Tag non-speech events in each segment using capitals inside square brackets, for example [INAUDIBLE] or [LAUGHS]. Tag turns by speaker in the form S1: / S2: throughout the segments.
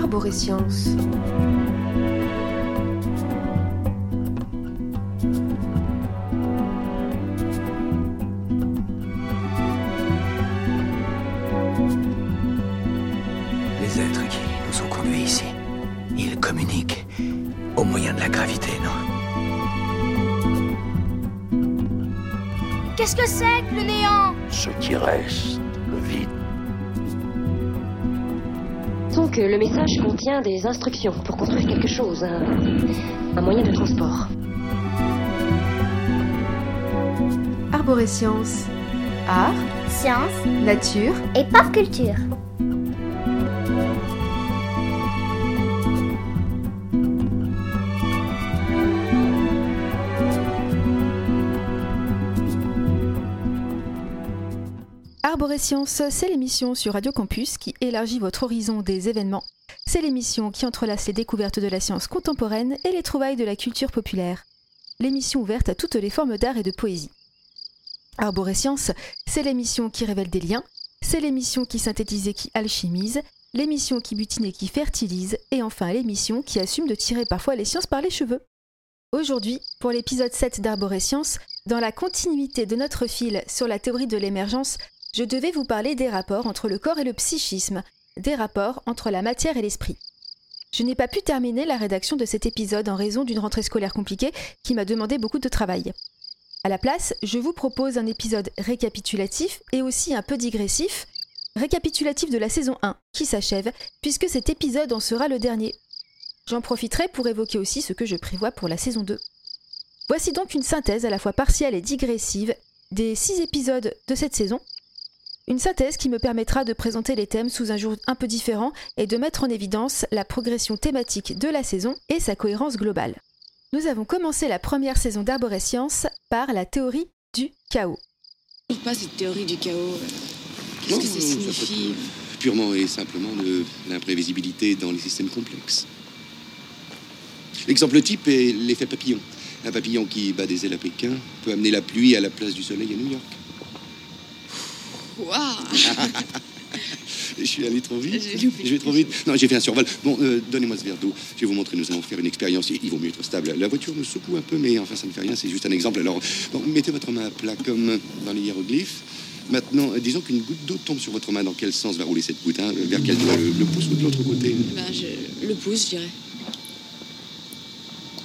S1: Arborescience.
S2: Les êtres qui nous ont conduits ici, ils communiquent au moyen de la gravité, non?
S3: Qu'est-ce que c'est que le néant?
S2: Ce qui reste,
S4: Donc euh, le message contient des instructions pour construire quelque chose, un, un moyen de transport.
S1: Arborescience. Art,
S3: Science
S1: nature,
S3: et pop culture.
S5: Arborescience, c'est l'émission sur Radio Campus qui élargit votre horizon des événements. C'est l'émission qui entrelace les découvertes de la science contemporaine et les trouvailles de la culture populaire. L'émission ouverte à toutes les formes d'art et de poésie. Arborescience, c'est l'émission qui révèle des liens, c'est l'émission qui synthétise et qui alchimise, l'émission qui butine et qui fertilise, et enfin l'émission qui assume de tirer parfois les sciences par les cheveux. Aujourd'hui, pour l'épisode 7 d'Arborescience, dans la continuité de notre fil sur la théorie de l'émergence, je devais vous parler des rapports entre le corps et le psychisme, des rapports entre la matière et l'esprit. Je n'ai pas pu terminer la rédaction de cet épisode en raison d'une rentrée scolaire compliquée qui m'a demandé beaucoup de travail. À la place, je vous propose un épisode récapitulatif et aussi un peu digressif, récapitulatif de la saison 1 qui s'achève, puisque cet épisode en sera le dernier. J'en profiterai pour évoquer aussi ce que je prévois pour la saison 2. Voici donc une synthèse à la fois partielle et digressive des six épisodes de cette saison. Une synthèse qui me permettra de présenter les thèmes sous un jour un peu différent et de mettre en évidence la progression thématique de la saison et sa cohérence globale. Nous avons commencé la première saison d'Arborescience par la théorie du chaos.
S6: Pas cette théorie du chaos? Qu'est-ce
S7: Non,
S6: que ça
S7: ça
S6: signifie?
S7: Purement et simplement de l'imprévisibilité dans les systèmes complexes. L'exemple type est l'effet papillon. Un papillon qui bat des ailes à Pékin peut amener la pluie à la place du soleil à New York.
S6: Waouh [LAUGHS]
S7: Je suis allé trop vite. Je vais trop vite. Non, j'ai fait un survol. Bon, euh, donnez-moi ce verre d'eau. Je vais vous montrer. Nous allons faire une expérience. Il vaut mieux être stable. La voiture me secoue un peu, mais enfin, ça ne fait rien. C'est juste un exemple. Alors, bon, mettez votre main à plat comme dans les hiéroglyphes. Maintenant, euh, disons qu'une goutte d'eau tombe sur votre main. Dans quel sens va rouler cette goutte hein? Vers quel doigt le, le pouce ou de l'autre côté?
S6: Ben, je... Le pouce, je dirais.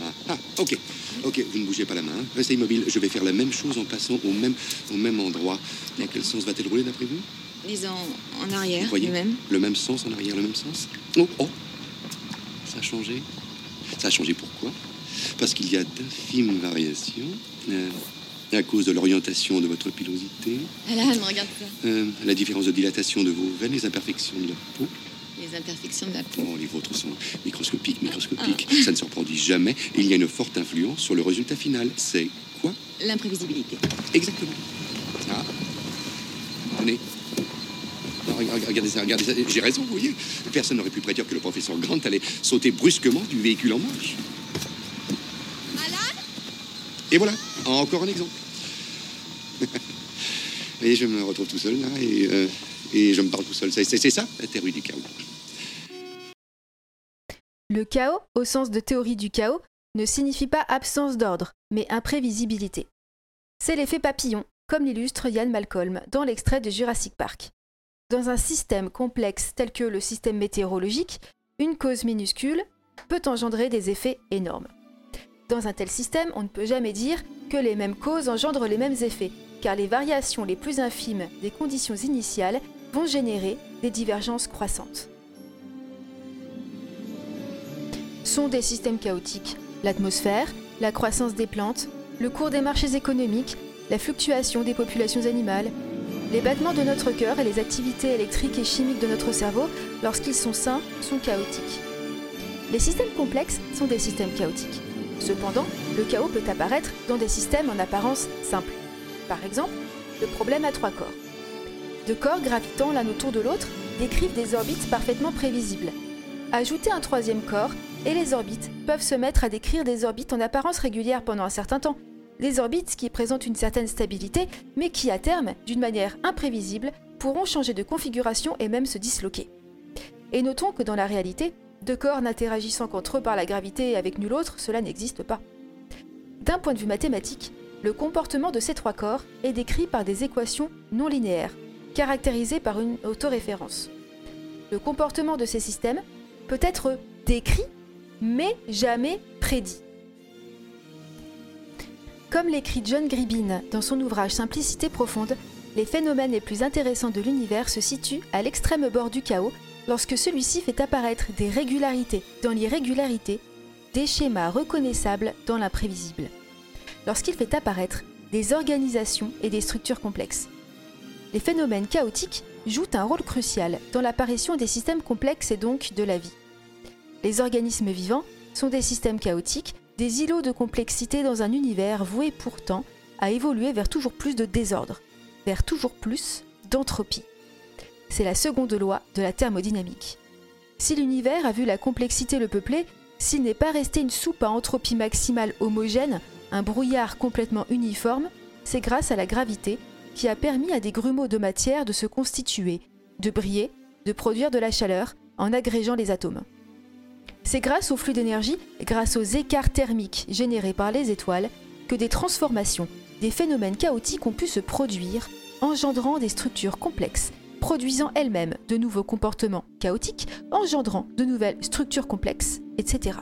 S7: Ah, ah, ok. Ok, vous ne bougez pas la main. hein. Restez immobile. Je vais faire la même chose en passant au même, au même endroit. Dans quel sens va-t-elle rouler d'après vous?
S6: Disons en arrière,
S7: Voyez
S6: le même.
S7: Le même sens en arrière, le même sens? Oh, oh Ça a changé. Ça a changé pourquoi? Parce qu'il y a d'infimes variations. euh, à cause de l'orientation de votre pilosité,
S6: Alan, regarde ça.
S7: euh, la différence de dilatation de vos veines, les imperfections de la peau.
S6: Les imperfections de la peau.
S7: Oh, les vôtres sont microscopiques, microscopiques. Ça ne se reproduit jamais. Il y a une forte influence sur le résultat final. C'est quoi?
S6: L'imprévisibilité.
S7: Exactement. Ah. Tenez. Regardez ça, regardez ça. J'ai raison, vous voyez. Personne n'aurait pu prédire que le professeur Grant allait sauter brusquement du véhicule en marche.
S6: Alan
S7: Et voilà, encore un exemple. [LAUGHS] et je me retrouve tout seul là, et, euh, et je me parle tout seul. C'est ça, la théorie du chaos.
S5: Le chaos, au sens de théorie du chaos, ne signifie pas absence d'ordre, mais imprévisibilité. C'est l'effet papillon, comme l'illustre Ian Malcolm dans l'extrait de Jurassic Park. Dans un système complexe tel que le système météorologique, une cause minuscule peut engendrer des effets énormes. Dans un tel système, on ne peut jamais dire que les mêmes causes engendrent les mêmes effets, car les variations les plus infimes des conditions initiales vont générer des divergences croissantes. Sont des systèmes chaotiques l'atmosphère, la croissance des plantes, le cours des marchés économiques, la fluctuation des populations animales, les battements de notre cœur et les activités électriques et chimiques de notre cerveau, lorsqu'ils sont sains, sont chaotiques. Les systèmes complexes sont des systèmes chaotiques. Cependant, le chaos peut apparaître dans des systèmes en apparence simples. Par exemple, le problème à trois corps. Deux corps gravitant l'un autour de l'autre décrivent des orbites parfaitement prévisibles. Ajoutez un troisième corps et les orbites peuvent se mettre à décrire des orbites en apparence régulière pendant un certain temps. Des orbites qui présentent une certaine stabilité, mais qui à terme, d'une manière imprévisible, pourront changer de configuration et même se disloquer. Et notons que dans la réalité, Deux corps n'interagissant qu'entre eux par la gravité et avec nul autre, cela n'existe pas. D'un point de vue mathématique, le comportement de ces trois corps est décrit par des équations non linéaires, caractérisées par une autoréférence. Le comportement de ces systèmes peut être décrit, mais jamais prédit. Comme l'écrit John Gribin dans son ouvrage Simplicité profonde, les phénomènes les plus intéressants de l'univers se situent à l'extrême bord du chaos lorsque celui-ci fait apparaître des régularités dans l'irrégularité, des schémas reconnaissables dans l'imprévisible. Lorsqu'il fait apparaître des organisations et des structures complexes. Les phénomènes chaotiques jouent un rôle crucial dans l'apparition des systèmes complexes et donc de la vie. Les organismes vivants sont des systèmes chaotiques, des îlots de complexité dans un univers voué pourtant à évoluer vers toujours plus de désordre, vers toujours plus d'entropie. C'est la seconde loi de la thermodynamique. Si l'univers a vu la complexité le peupler, s'il n'est pas resté une soupe à entropie maximale homogène, un brouillard complètement uniforme, c'est grâce à la gravité qui a permis à des grumeaux de matière de se constituer, de briller, de produire de la chaleur en agrégeant les atomes. C'est grâce au flux d'énergie, grâce aux écarts thermiques générés par les étoiles, que des transformations, des phénomènes chaotiques ont pu se produire, engendrant des structures complexes, produisant elles-mêmes de nouveaux comportements chaotiques, engendrant de nouvelles structures complexes, etc.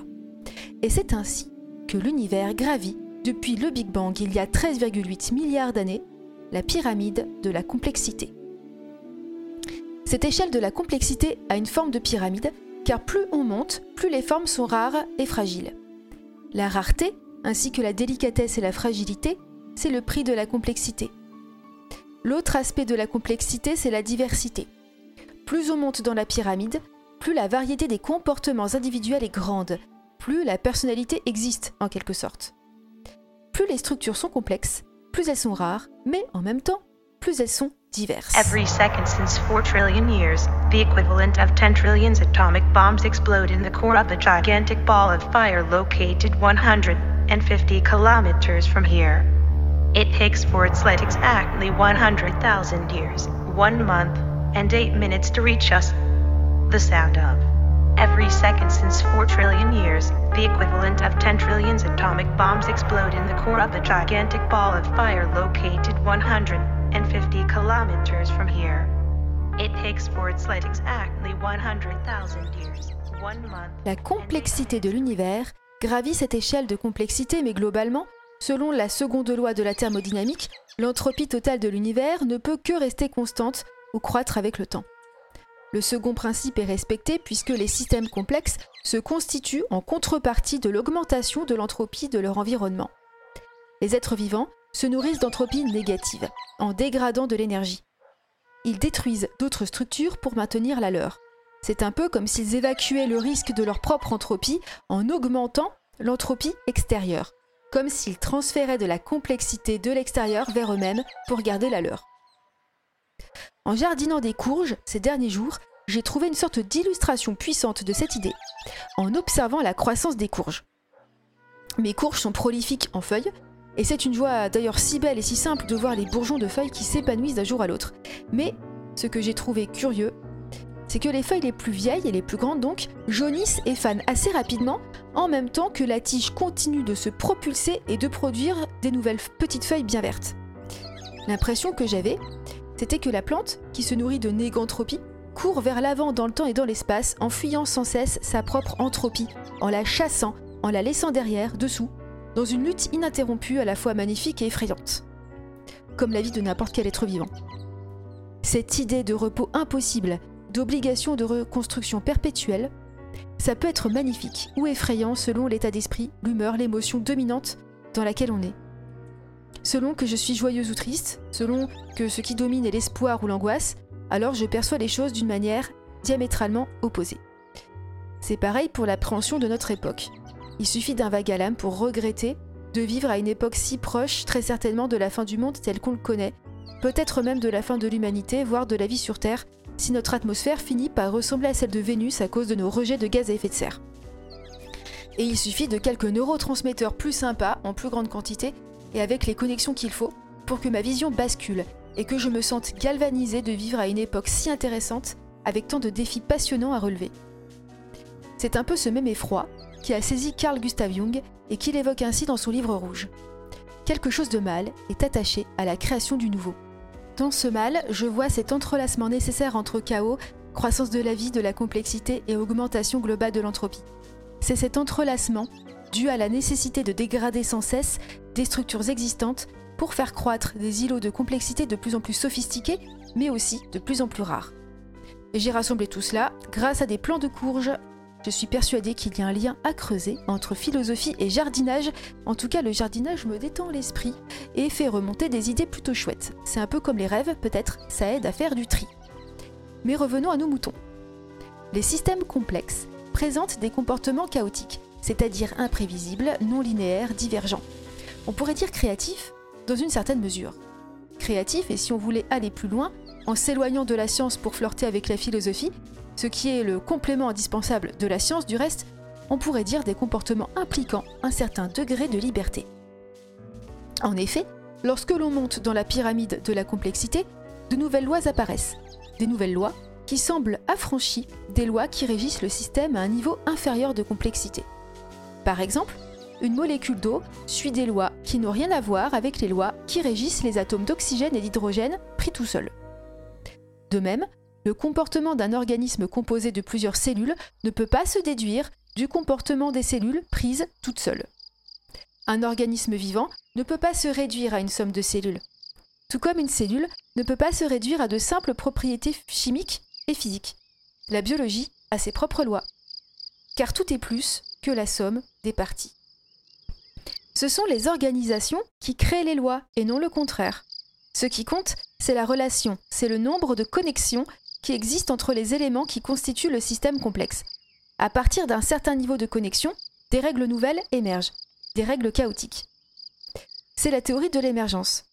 S5: Et c'est ainsi que l'univers gravit depuis le Big Bang il y a 13,8 milliards d'années, la pyramide de la complexité. Cette échelle de la complexité a une forme de pyramide, car plus on monte, plus les formes sont rares et fragiles. La rareté, ainsi que la délicatesse et la fragilité, c'est le prix de la complexité. L'autre aspect de la complexité, c'est la diversité. Plus on monte dans la pyramide, plus la variété des comportements individuels est grande, plus la personnalité existe en quelque sorte. Plus les structures sont complexes, plus elles sont rares, mais en même temps, plus elles sont diverses.
S8: Every second since 4 trillion years, the equivalent of 10 trillion atomic bombs explode in the core of a gigantic ball of fire located 150 kilometers from here. It takes for its light exactly 100,000 years, 1 month, and 8 minutes to reach us. The sound of. Every second since 4 trillion years, the equivalent of 10 trillion atomic bombs explode in the core of a gigantic ball of fire located 150 kilometers from here. It takes for its light exactly 100,000 years, 1 month.
S5: La complexité de l'univers gravit cette échelle de complexité, mais globalement, selon la seconde loi de la thermodynamique, l'entropie totale de l'univers ne peut que rester constante ou croître avec le temps. Le second principe est respecté puisque les systèmes complexes se constituent en contrepartie de l'augmentation de l'entropie de leur environnement. Les êtres vivants se nourrissent d'entropie négative, en dégradant de l'énergie. Ils détruisent d'autres structures pour maintenir la leur. C'est un peu comme s'ils évacuaient le risque de leur propre entropie en augmentant l'entropie extérieure, comme s'ils transféraient de la complexité de l'extérieur vers eux-mêmes pour garder la leur. En jardinant des courges ces derniers jours, j'ai trouvé une sorte d'illustration puissante de cette idée, en observant la croissance des courges. Mes courges sont prolifiques en feuilles, et c'est une joie d'ailleurs si belle et si simple de voir les bourgeons de feuilles qui s'épanouissent d'un jour à l'autre. Mais ce que j'ai trouvé curieux, c'est que les feuilles les plus vieilles et les plus grandes donc jaunissent et fanent assez rapidement, en même temps que la tige continue de se propulser et de produire des nouvelles petites feuilles bien vertes. L'impression que j'avais, c'était que la plante, qui se nourrit de négantropie, court vers l'avant dans le temps et dans l'espace en fuyant sans cesse sa propre entropie, en la chassant, en la laissant derrière, dessous, dans une lutte ininterrompue à la fois magnifique et effrayante. Comme la vie de n'importe quel être vivant. Cette idée de repos impossible, d'obligation de reconstruction perpétuelle, ça peut être magnifique ou effrayant selon l'état d'esprit, l'humeur, l'émotion dominante dans laquelle on est. Selon que je suis joyeuse ou triste, selon que ce qui domine est l'espoir ou l'angoisse, alors je perçois les choses d'une manière diamétralement opposée. C'est pareil pour l'appréhension de notre époque. Il suffit d'un vague à l'âme pour regretter de vivre à une époque si proche, très certainement de la fin du monde tel qu'on le connaît, peut-être même de la fin de l'humanité, voire de la vie sur Terre, si notre atmosphère finit par ressembler à celle de Vénus à cause de nos rejets de gaz à effet de serre. Et il suffit de quelques neurotransmetteurs plus sympas, en plus grande quantité, et avec les connexions qu'il faut, pour que ma vision bascule et que je me sente galvanisée de vivre à une époque si intéressante, avec tant de défis passionnants à relever. C'est un peu ce même effroi qui a saisi Carl Gustav Jung et qu'il évoque ainsi dans son livre rouge. Quelque chose de mal est attaché à la création du nouveau. Dans ce mal, je vois cet entrelacement nécessaire entre chaos, croissance de la vie, de la complexité et augmentation globale de l'entropie. C'est cet entrelacement dû à la nécessité de dégrader sans cesse des structures existantes pour faire croître des îlots de complexité de plus en plus sophistiqués, mais aussi de plus en plus rares. J'ai rassemblé tout cela grâce à des plans de courge. Je suis persuadée qu'il y a un lien à creuser entre philosophie et jardinage. En tout cas, le jardinage me détend l'esprit et fait remonter des idées plutôt chouettes. C'est un peu comme les rêves, peut-être, ça aide à faire du tri. Mais revenons à nos moutons. Les systèmes complexes présentent des comportements chaotiques, c'est-à-dire imprévisibles, non linéaires, divergents. On pourrait dire créatifs dans une certaine mesure. Créatif, et si on voulait aller plus loin, en s'éloignant de la science pour flirter avec la philosophie, ce qui est le complément indispensable de la science du reste, on pourrait dire des comportements impliquant un certain degré de liberté. En effet, lorsque l'on monte dans la pyramide de la complexité, de nouvelles lois apparaissent, des nouvelles lois qui semblent affranchies des lois qui régissent le système à un niveau inférieur de complexité. Par exemple, une molécule d'eau suit des lois qui n'ont rien à voir avec les lois qui régissent les atomes d'oxygène et d'hydrogène pris tout seuls. De même, le comportement d'un organisme composé de plusieurs cellules ne peut pas se déduire du comportement des cellules prises toutes seules. Un organisme vivant ne peut pas se réduire à une somme de cellules, tout comme une cellule ne peut pas se réduire à de simples propriétés chimiques et physiques. La biologie a ses propres lois, car tout est plus que la somme des parties. Ce sont les organisations qui créent les lois et non le contraire. Ce qui compte, c'est la relation, c'est le nombre de connexions qui existent entre les éléments qui constituent le système complexe. À partir d'un certain niveau de connexion, des règles nouvelles émergent, des règles chaotiques. C'est la théorie de l'émergence,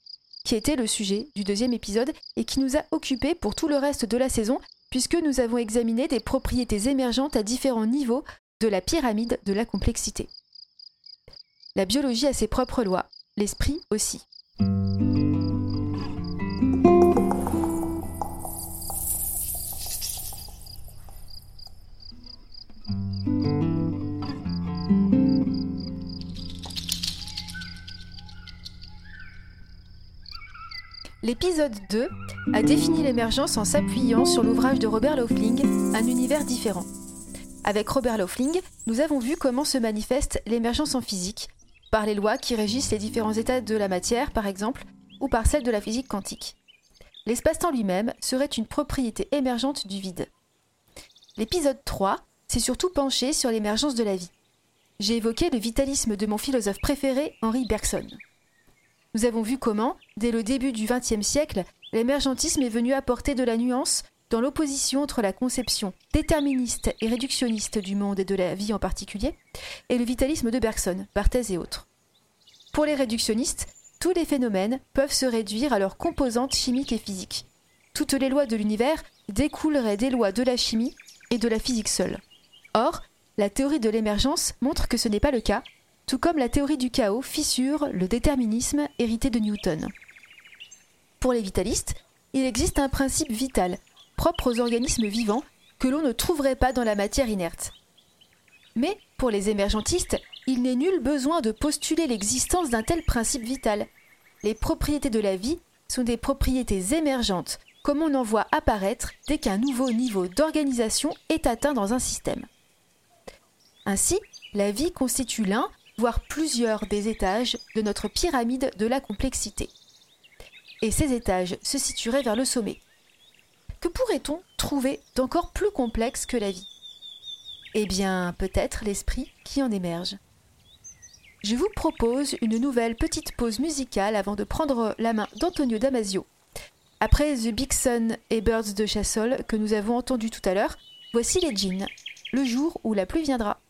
S5: qui était le sujet du deuxième épisode et qui nous a occupés pour tout le reste de la saison, puisque nous avons examiné des propriétés émergentes à différents niveaux de la pyramide de la complexité. La biologie a ses propres lois, l'esprit aussi. L'épisode 2 a défini l'émergence en s'appuyant sur l'ouvrage de Robert Laufling, Un univers différent. Avec Robert Laufling, nous avons vu comment se manifeste l'émergence en physique, par les lois qui régissent les différents états de la matière, par exemple, ou par celles de la physique quantique. L'espace-temps lui-même serait une propriété émergente du vide. L'épisode 3 s'est surtout penché sur l'émergence de la vie. J'ai évoqué le vitalisme de mon philosophe préféré, Henri Bergson. Nous avons vu comment, dès le début du XXe siècle, l'émergentisme est venu apporter de la nuance dans l'opposition entre la conception déterministe et réductionniste du monde et de la vie en particulier, et le vitalisme de Bergson, Barthez et autres. Pour les réductionnistes, tous les phénomènes peuvent se réduire à leurs composantes chimiques et physiques. Toutes les lois de l'univers découleraient des lois de la chimie et de la physique seule. Or, la théorie de l'émergence montre que ce n'est pas le cas, tout comme la théorie du chaos fissure le déterminisme hérité de Newton. Pour les vitalistes, il existe un principe vital, propre aux organismes vivants, que l'on ne trouverait pas dans la matière inerte. Mais, pour les émergentistes, il n'est nul besoin de postuler l'existence d'un tel principe vital. Les propriétés de la vie sont des propriétés émergentes, comme on en voit apparaître dès qu'un nouveau niveau d'organisation est atteint dans un système. Ainsi, la vie constitue l'un, voire plusieurs des étages de notre pyramide de la complexité. Et ces étages se situeraient vers le sommet. Que pourrait-on trouver d'encore plus complexe que la vie? Eh bien, peut-être l'esprit qui en émerge. Je vous propose une nouvelle petite pause musicale avant de prendre la main d'Antonio Damasio. Après The Big Sun et Birds de Chassol que nous avons entendu tout à l'heure, voici les jeans, le jour où la pluie viendra.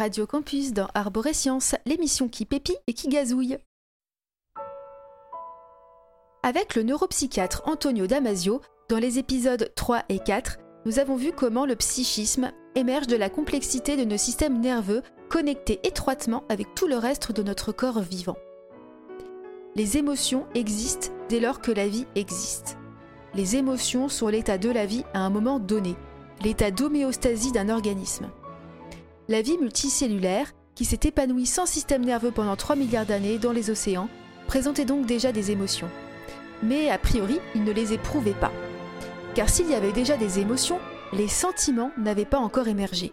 S5: Radio Campus dans Arborescience, l'émission qui pépit et qui gazouille. Avec le neuropsychiatre Antonio Damasio, dans les épisodes 3 et 4, nous avons vu comment le psychisme émerge de la complexité de nos systèmes nerveux connectés étroitement avec tout le reste de notre corps vivant. Les émotions existent dès lors que la vie existe. Les émotions sont l'état de la vie à un moment donné, l'état d'homéostasie d'un organisme. La vie multicellulaire, qui s'est épanouie sans système nerveux pendant 3 milliards d'années dans les océans, présentait donc déjà des émotions. Mais a priori, il ne les éprouvait pas. Car s'il y avait déjà des émotions, les sentiments n'avaient pas encore émergé.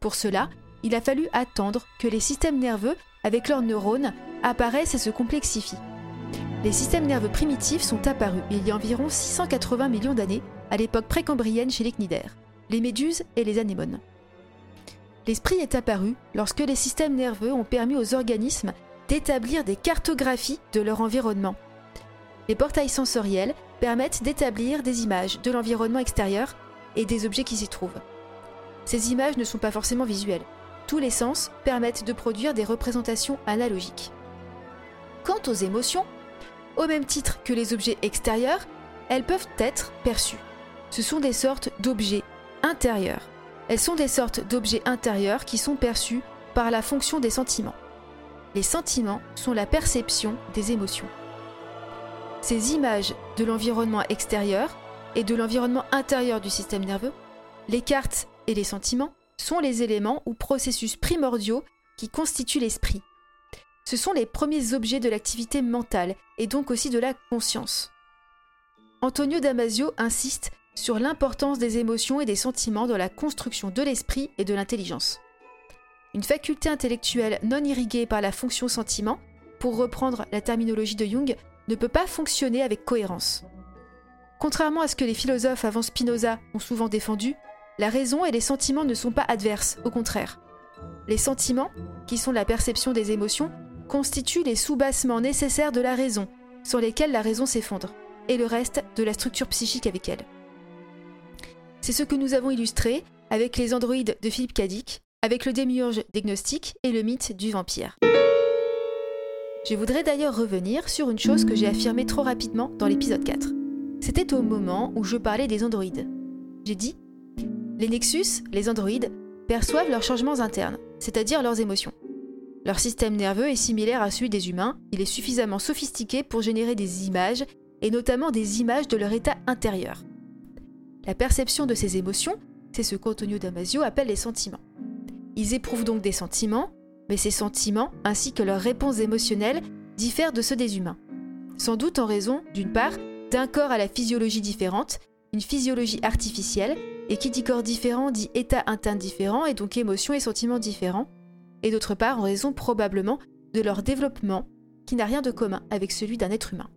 S5: Pour cela, il a fallu attendre que les systèmes nerveux, avec leurs neurones, apparaissent et se complexifient. Les systèmes nerveux primitifs sont apparus il y a environ 680 millions d'années, à l'époque précambrienne chez les cnidaires, les méduses et les anémones. L'esprit est apparu lorsque les systèmes nerveux ont permis aux organismes d'établir des cartographies de leur environnement. Les portails sensoriels permettent d'établir des images de l'environnement extérieur et des objets qui s'y trouvent. Ces images ne sont pas forcément visuelles. Tous les sens permettent de produire des représentations analogiques. Quant aux émotions, au même titre que les objets extérieurs, elles peuvent être perçues. Ce sont des sortes d'objets intérieurs. Elles sont des sortes d'objets intérieurs qui sont perçus par la fonction des sentiments. Les sentiments sont la perception des émotions. Ces images de l'environnement extérieur et de l'environnement intérieur du système nerveux, les cartes et les sentiments sont les éléments ou processus primordiaux qui constituent l'esprit. Ce sont les premiers objets de l'activité mentale et donc aussi de la conscience. Antonio Damasio insiste sur l'importance des émotions et des sentiments dans la construction de l'esprit et de l'intelligence. Une faculté intellectuelle non irriguée par la fonction sentiment, pour reprendre la terminologie de Jung, ne peut pas fonctionner avec cohérence. Contrairement à ce que les philosophes avant Spinoza ont souvent défendu, la raison et les sentiments ne sont pas adverses, au contraire. Les sentiments, qui sont la perception des émotions, constituent les sous-bassements nécessaires de la raison, sur lesquels la raison s'effondre, et le reste de la structure psychique avec elle. C'est ce que nous avons illustré avec les androïdes de Philippe Cadic, avec le démiurge d'Egnostic et le mythe du vampire. Je voudrais d'ailleurs revenir sur une chose que j'ai affirmée trop rapidement dans l'épisode 4. C'était au moment où je parlais des androïdes. J'ai dit Les Nexus, les androïdes, perçoivent leurs changements internes, c'est-à-dire leurs émotions. Leur système nerveux est similaire à celui des humains, il est suffisamment sophistiqué pour générer des images, et notamment des images de leur état intérieur. La perception de ces émotions, c'est ce qu'Antonio Damasio appelle les sentiments. Ils éprouvent donc des sentiments, mais ces sentiments, ainsi que leurs réponses émotionnelles, diffèrent de ceux des humains. Sans doute en raison, d'une part, d'un corps à la physiologie différente, une physiologie artificielle, et qui dit corps différent dit état interne différent, et donc émotions et sentiments différents, et d'autre part en raison probablement de leur développement qui n'a rien de commun avec celui d'un être humain.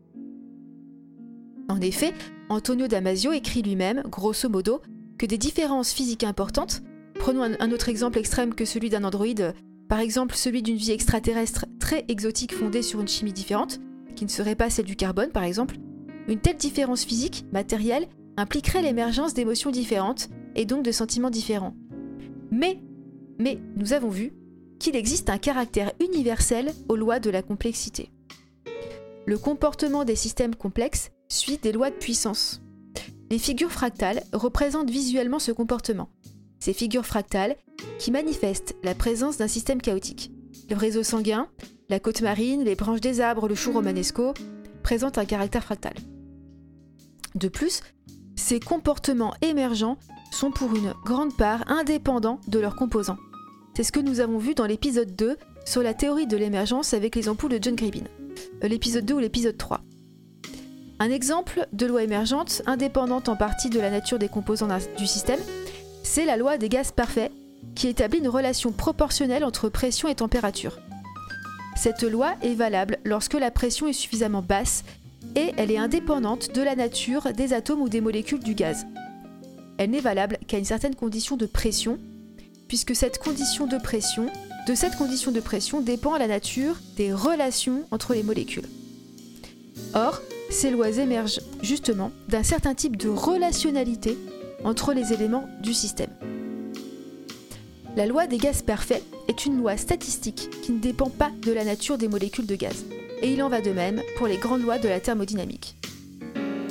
S5: En effet, Antonio Damasio écrit lui-même, grosso modo, que des différences physiques importantes, prenons un, autre exemple extrême que celui d'un androïde, par exemple celui d'une vie extraterrestre très exotique fondée sur une chimie différente, qui ne serait pas celle du carbone par exemple, une telle différence physique, matérielle, impliquerait l'émergence d'émotions différentes et donc de sentiments différents. Mais, mais, nous avons vu qu'il existe un caractère universel aux lois de la complexité. Le comportement des systèmes complexes suit des lois de puissance. Les figures fractales représentent visuellement ce comportement. Ces figures fractales qui manifestent la présence d'un système chaotique. Le réseau sanguin, la côte marine, les branches des arbres, le chou romanesco présentent un caractère fractal. De plus, ces comportements émergents sont pour une grande part indépendants de leurs composants. C'est ce que nous avons vu dans l'épisode 2 sur la théorie de l'émergence avec les ampoules de John Gribin. Euh, l'épisode 2 ou l'épisode 3. Un exemple de loi émergente, indépendante en partie de la nature des composants du système, c'est la loi des gaz parfaits, qui établit une relation proportionnelle entre pression et température. Cette loi est valable lorsque la pression est suffisamment basse et elle est indépendante de la nature des atomes ou des molécules du gaz. Elle n'est valable qu'à une certaine condition de pression, puisque cette condition de pression, de cette condition de pression dépend la nature des relations entre les molécules. Or, ces lois émergent justement d'un certain type de relationnalité entre les éléments du système. La loi des gaz parfaits est une loi statistique qui ne dépend pas de la nature des molécules de gaz. Et il en va de même pour les grandes lois de la thermodynamique.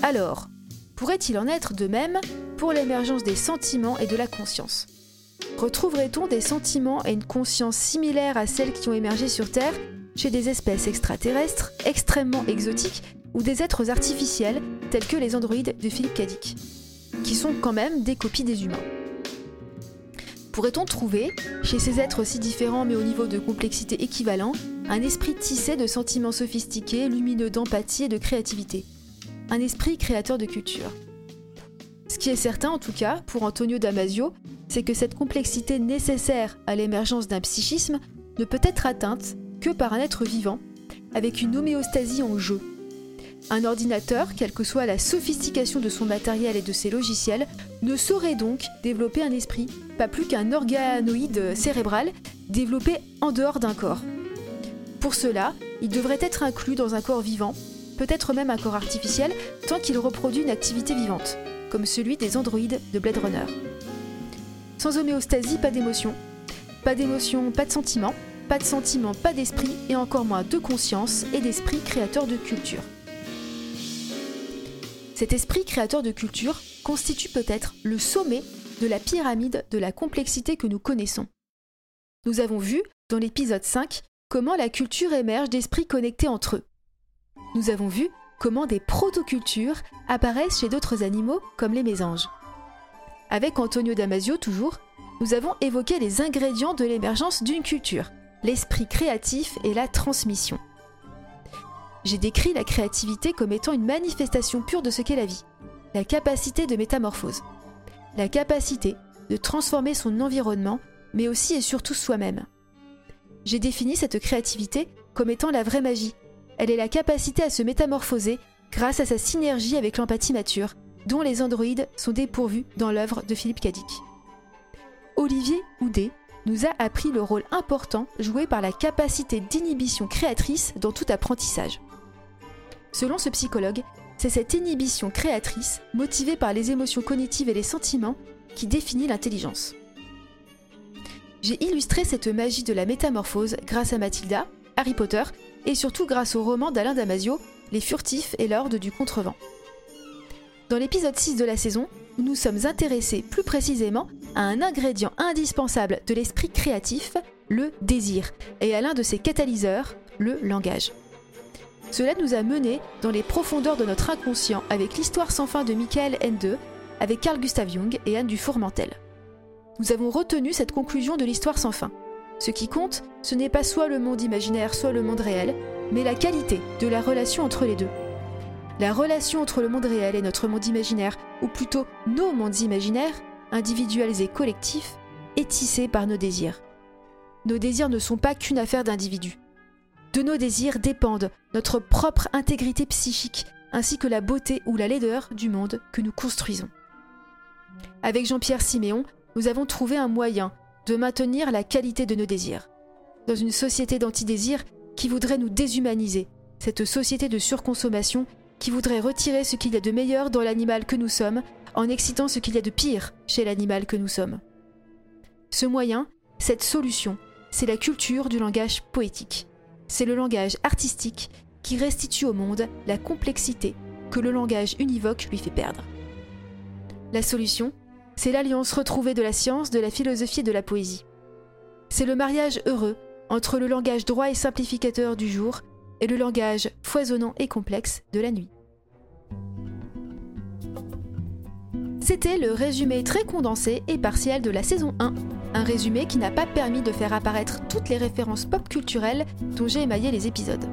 S5: Alors, pourrait-il en être de même pour l'émergence des sentiments et de la conscience? Retrouverait-on des sentiments et une conscience similaires à celles qui ont émergé sur Terre chez des espèces extraterrestres extrêmement exotiques ou des êtres artificiels tels que les androïdes de Philippe Cadic, qui sont quand même des copies des humains. Pourrait-on trouver, chez ces êtres si différents mais au niveau de complexité équivalent, un esprit tissé de sentiments sophistiqués, lumineux d'empathie et de créativité? Un esprit créateur de culture. Ce qui est certain en tout cas, pour Antonio Damasio, c'est que cette complexité nécessaire à l'émergence d'un psychisme ne peut être atteinte que par un être vivant, avec une homéostasie en jeu. Un ordinateur, quelle que soit la sophistication de son matériel et de ses logiciels, ne saurait donc développer un esprit, pas plus qu'un organoïde cérébral développé en dehors d'un corps. Pour cela, il devrait être inclus dans un corps vivant, peut-être même un corps artificiel, tant qu'il reproduit une activité vivante, comme celui des androïdes de Blade Runner. Sans homéostasie, pas d'émotion. Pas d'émotion, pas de sentiment. Pas de sentiment, pas d'esprit, et encore moins de conscience et d'esprit créateur de culture. Cet esprit créateur de culture constitue peut-être le sommet de la pyramide de la complexité que nous connaissons. Nous avons vu, dans l'épisode 5, comment la culture émerge d'esprits connectés entre eux. Nous avons vu comment des protocultures apparaissent chez d'autres animaux comme les mésanges. Avec Antonio Damasio toujours, nous avons évoqué les ingrédients de l'émergence d'une culture, l'esprit créatif et la transmission. J'ai décrit la créativité comme étant une manifestation pure de ce qu'est la vie, la capacité de métamorphose, la capacité de transformer son environnement, mais aussi et surtout soi-même. J'ai défini cette créativité comme étant la vraie magie. Elle est la capacité à se métamorphoser grâce à sa synergie avec l'empathie mature, dont les androïdes sont dépourvus dans l'œuvre de Philippe Cadic. Olivier Houdet nous a appris le rôle important joué par la capacité d'inhibition créatrice dans tout apprentissage. Selon ce psychologue, c'est cette inhibition créatrice, motivée par les émotions cognitives et les sentiments, qui définit l'intelligence. J'ai illustré cette magie de la métamorphose grâce à Mathilda, Harry Potter, et surtout grâce au roman d'Alain Damasio, Les Furtifs et l'Ordre du Contrevent. Dans l'épisode 6 de la saison, nous nous sommes intéressés plus précisément à un ingrédient indispensable de l'esprit créatif, le désir, et à l'un de ses catalyseurs, le langage. Cela nous a menés dans les profondeurs de notre inconscient avec l'histoire sans fin de Michael Ende, avec Carl Gustav Jung et Anne Dufour-Mantel. Nous avons retenu cette conclusion de l'histoire sans fin. Ce qui compte, ce n'est pas soit le monde imaginaire, soit le monde réel, mais la qualité de la relation entre les deux. La relation entre le monde réel et notre monde imaginaire, ou plutôt nos mondes imaginaires, individuels et collectifs, est tissée par nos désirs. Nos désirs ne sont pas qu'une affaire d'individus. De nos désirs dépendent notre propre intégrité psychique, ainsi que la beauté ou la laideur du monde que nous construisons. Avec Jean-Pierre Siméon, nous avons trouvé un moyen de maintenir la qualité de nos désirs. Dans une société d'antidésir qui voudrait nous déshumaniser, cette société de surconsommation qui voudrait retirer ce qu'il y a de meilleur dans l'animal que nous sommes en excitant ce qu'il y a de pire chez l'animal que nous sommes. Ce moyen, cette solution, c'est la culture du langage poétique. C'est le langage artistique qui restitue au monde la complexité que le langage univoque lui fait perdre. La solution, c'est l'alliance retrouvée de la science, de la philosophie et de la poésie. C'est le mariage heureux entre le langage droit et simplificateur du jour et le langage foisonnant et complexe de la nuit. C'était le résumé très condensé et partiel de la saison 1, un résumé qui n'a pas permis de faire apparaître toutes les références pop culturelles dont j'ai émaillé les épisodes.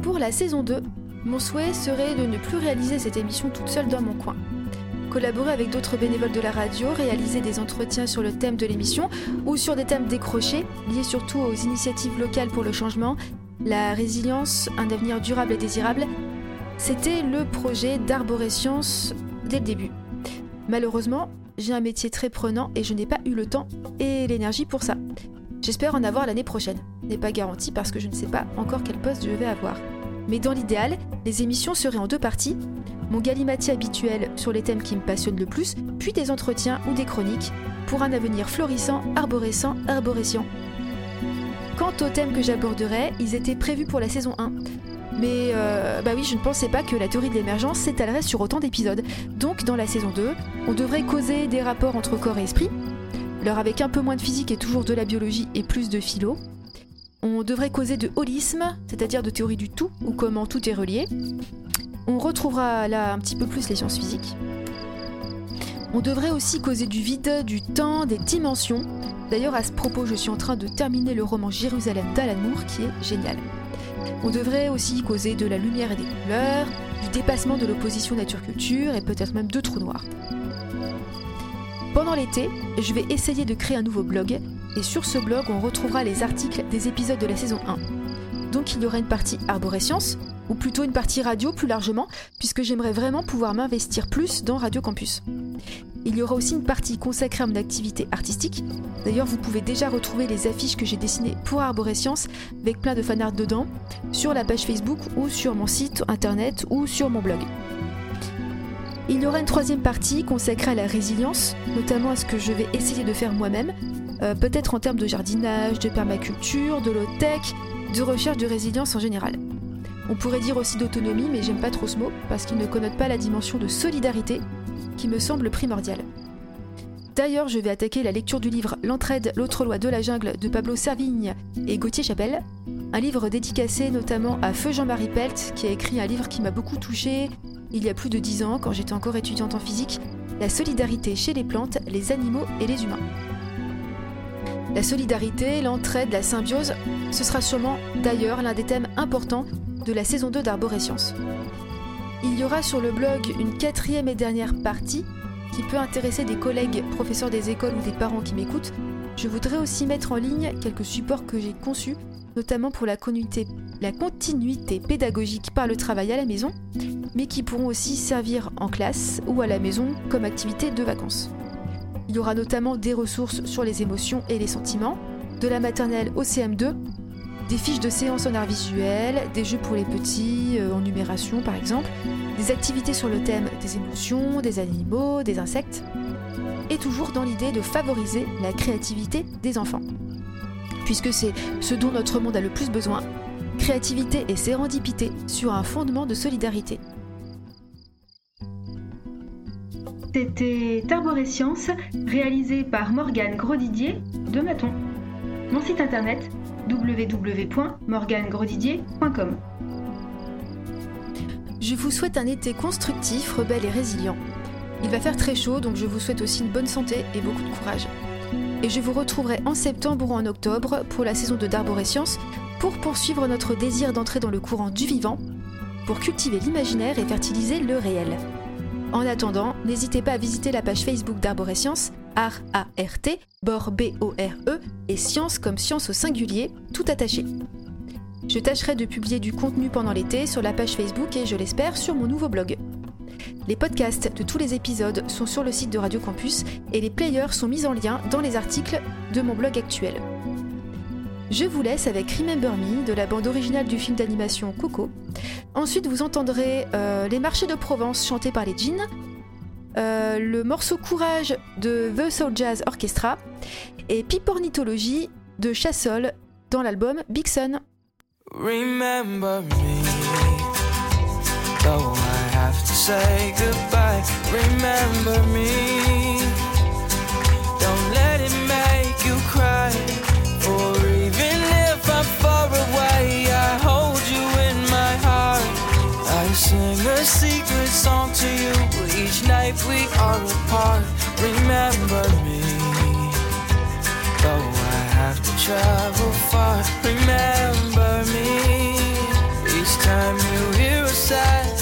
S5: Pour la saison 2, mon souhait serait de ne plus réaliser cette émission toute seule dans mon coin. Collaborer avec d'autres bénévoles de la radio, réaliser des entretiens sur le thème de l'émission ou sur des thèmes décrochés, liés surtout aux initiatives locales pour le changement, la résilience, un avenir durable et désirable, c'était le projet d'arborescience dès le début. Malheureusement, j'ai un métier très prenant et je n'ai pas eu le temps et l'énergie pour ça. J'espère en avoir l'année prochaine. N'est pas garanti parce que je ne sais pas encore quel poste je vais avoir. Mais dans l'idéal, les émissions seraient en deux parties. Mon galimatier habituel sur les thèmes qui me passionnent le plus, puis des entretiens ou des chroniques pour un avenir florissant, arborescent, arborescent. Quant aux thèmes que j'aborderai, ils étaient prévus pour la saison 1. Mais euh, bah oui, je ne pensais pas que la théorie de l'émergence s'étalerait sur autant d'épisodes. Donc dans la saison 2, on devrait causer des rapports entre corps et esprit, alors avec un peu moins de physique et toujours de la biologie et plus de philo. On devrait causer de holisme, c'est-à-dire de théorie du tout, ou comment tout est relié. On retrouvera là un petit peu plus les sciences physiques. On devrait aussi causer du vide, du temps, des dimensions. D'ailleurs, à ce propos, je suis en train de terminer le roman Jérusalem d'Alan Moore, qui est génial. On devrait aussi causer de la lumière et des couleurs, du dépassement de l'opposition nature-culture et peut-être même de trous noirs. Pendant l'été, je vais essayer de créer un nouveau blog, et sur ce blog, on retrouvera les articles des épisodes de la saison 1. Donc il y aura une partie arborescience, ou plutôt une partie radio plus largement, puisque j'aimerais vraiment pouvoir m'investir plus dans Radio Campus. Il y aura aussi une partie consacrée à mon activité artistique. D'ailleurs, vous pouvez déjà retrouver les affiches que j'ai dessinées pour Arborescience avec plein de fanarts dedans sur la page Facebook ou sur mon site internet ou sur mon blog. Il y aura une troisième partie consacrée à la résilience, notamment à ce que je vais essayer de faire moi-même, euh, peut-être en termes de jardinage, de permaculture, de low-tech, de recherche de résilience en général. On pourrait dire aussi d'autonomie, mais j'aime pas trop ce mot parce qu'il ne connote pas la dimension de solidarité me semble primordiale. D'ailleurs, je vais attaquer la lecture du livre L'entraide, l'autre loi de la jungle de Pablo Servigne et Gauthier Chapelle, un livre dédicacé notamment à Feu Jean-Marie Pelt, qui a écrit un livre qui m'a beaucoup touché il y a plus de dix ans quand j'étais encore étudiante en physique, La solidarité chez les plantes, les animaux et les humains. La solidarité, l'entraide, la symbiose, ce sera sûrement d'ailleurs l'un des thèmes importants de la saison 2 d'Arborescience. Il y aura sur le blog une quatrième et dernière partie qui peut intéresser des collègues professeurs des écoles ou des parents qui m'écoutent. Je voudrais aussi mettre en ligne quelques supports que j'ai conçus, notamment pour la continuité, pédagogique par le travail à la maison, mais qui pourront aussi servir en classe ou à la maison comme activité de vacances. Il y aura notamment des ressources sur les émotions et les sentiments, de la maternelle au CM2, des fiches de séances en art visuel, des jeux pour les petits, euh, en numération par exemple, des activités sur le thème des émotions, des animaux, des insectes, et toujours dans l'idée de favoriser la créativité des enfants. Puisque c'est ce dont notre monde a le plus besoin, créativité et sérendipité sur un fondement de solidarité. C'était Arborescience, réalisé par Morgane Grodidier de Maton. Mon site internet Je vous souhaite un été constructif, rebelle et résilient. Il va faire très chaud, donc je vous souhaite aussi une bonne santé et beaucoup de courage. Et je vous retrouverai en septembre ou en octobre pour la saison de d'Arborescience pour poursuivre notre désir d'entrer dans le courant du vivant, pour cultiver l'imaginaire et fertiliser le réel. En attendant, n'hésitez pas à visiter la page Facebook d'Arborescience, Art A-R-T, Bor B-O-R-E, et Science comme science au singulier, tout attaché. Je tâcherai de publier du contenu pendant l'été sur la page Facebook et, je l'espère, sur mon nouveau blog. Les podcasts de tous les épisodes sont sur le site de Radio Campus et les players sont mis en lien dans les articles de mon blog actuel. Je vous laisse avec Remember Me de la bande originale du film d'animation Coco. Ensuite, vous entendrez euh, Les marchés de Provence chantés par les jeans, euh, le morceau Courage de The Soul Jazz Orchestra et Pipornithologie de Chassol dans l'album Big Sun.
S9: Remember me, though I have to say goodbye. Remember me, don't let it make you cry. Sing a secret song to you each night we are apart. Remember me, though I have to travel far. Remember me each time you hear a sad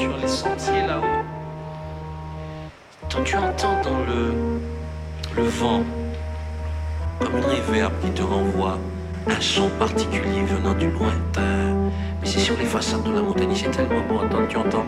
S10: sur les sentiers là-haut. Quand tu entends dans le, le vent, comme une réverbe qui te renvoie, un son particulier venant du lointain. Mais c'est sur les façades de la montagne, c'est tellement bon tu entends?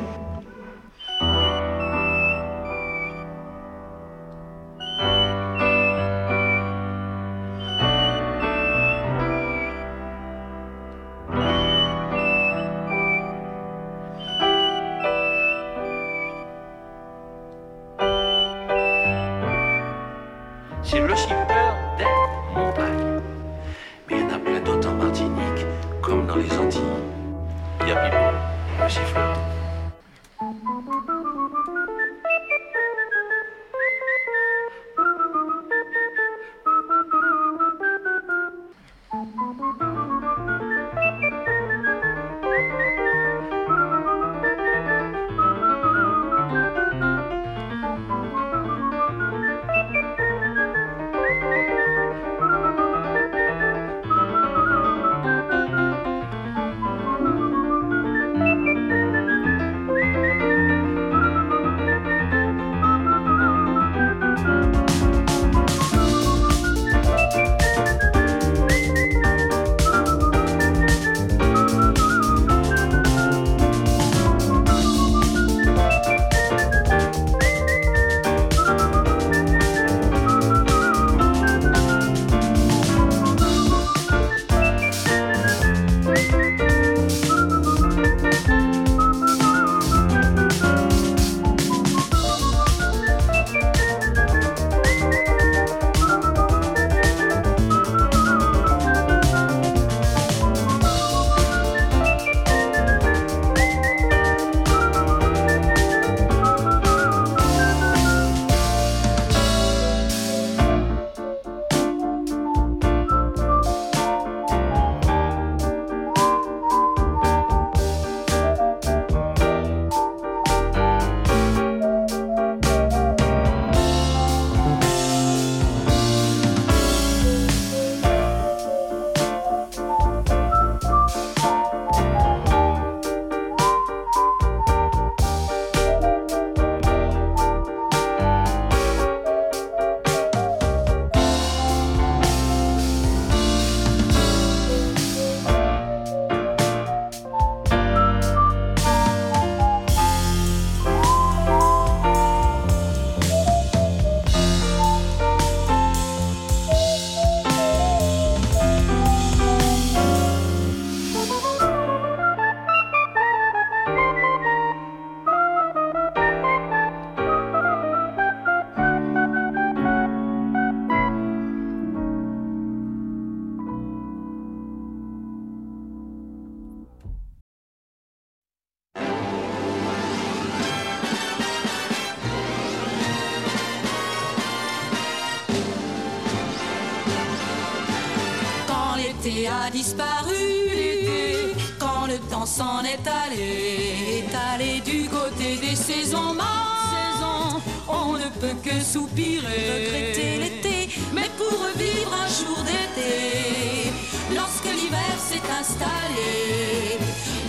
S11: Disparu, l'été, quand le temps s'en est allé, est allé du côté des saisons mortes. On ne peut que soupirer, regretter l'été, mais pour revivre un jour d'été, lorsque l'hiver s'est installé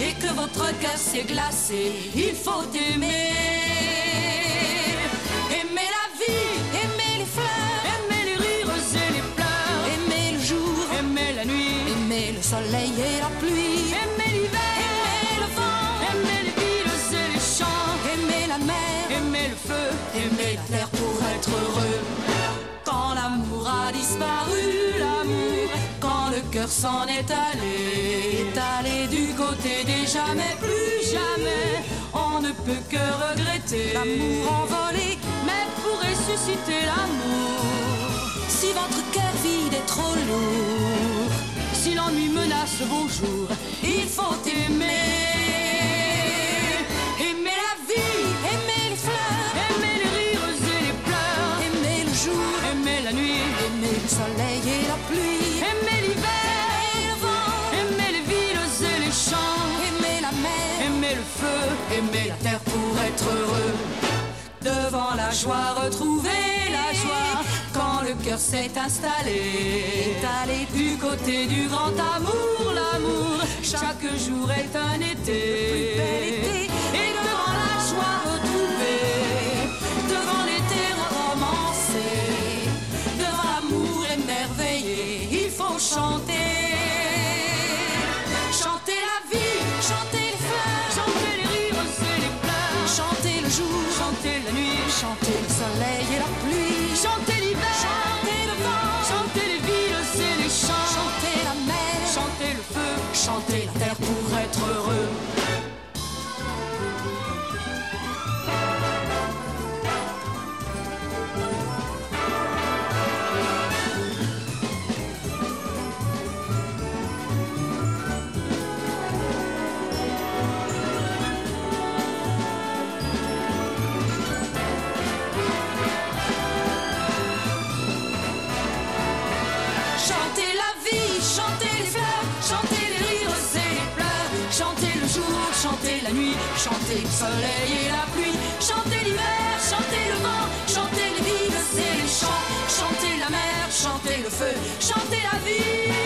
S11: et que votre cœur s'est glacé, il faut aimer. S'en est allé, est allé du côté des jamais, plus jamais, on ne peut que regretter. L'amour envolé, mais pour ressusciter l'amour, si votre cœur vide est trop lourd, si l'ennui menace vos jours, il faut aimer. Aimer la terre pour être heureux. Devant la joie, retrouver la joie. Quand le cœur s'est installé, est allé du côté du grand amour, l'amour. Chaque jour est un été. Soleil et la pluie, chanter l'hiver, chanter le vent, chanter les villes et les champs, chanter la mer, chanter le feu, chanter la vie,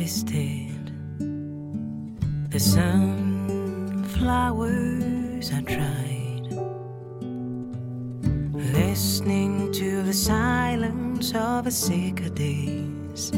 S12: harvested. The sunflowers are dried. Listening to the silence of the cicadas.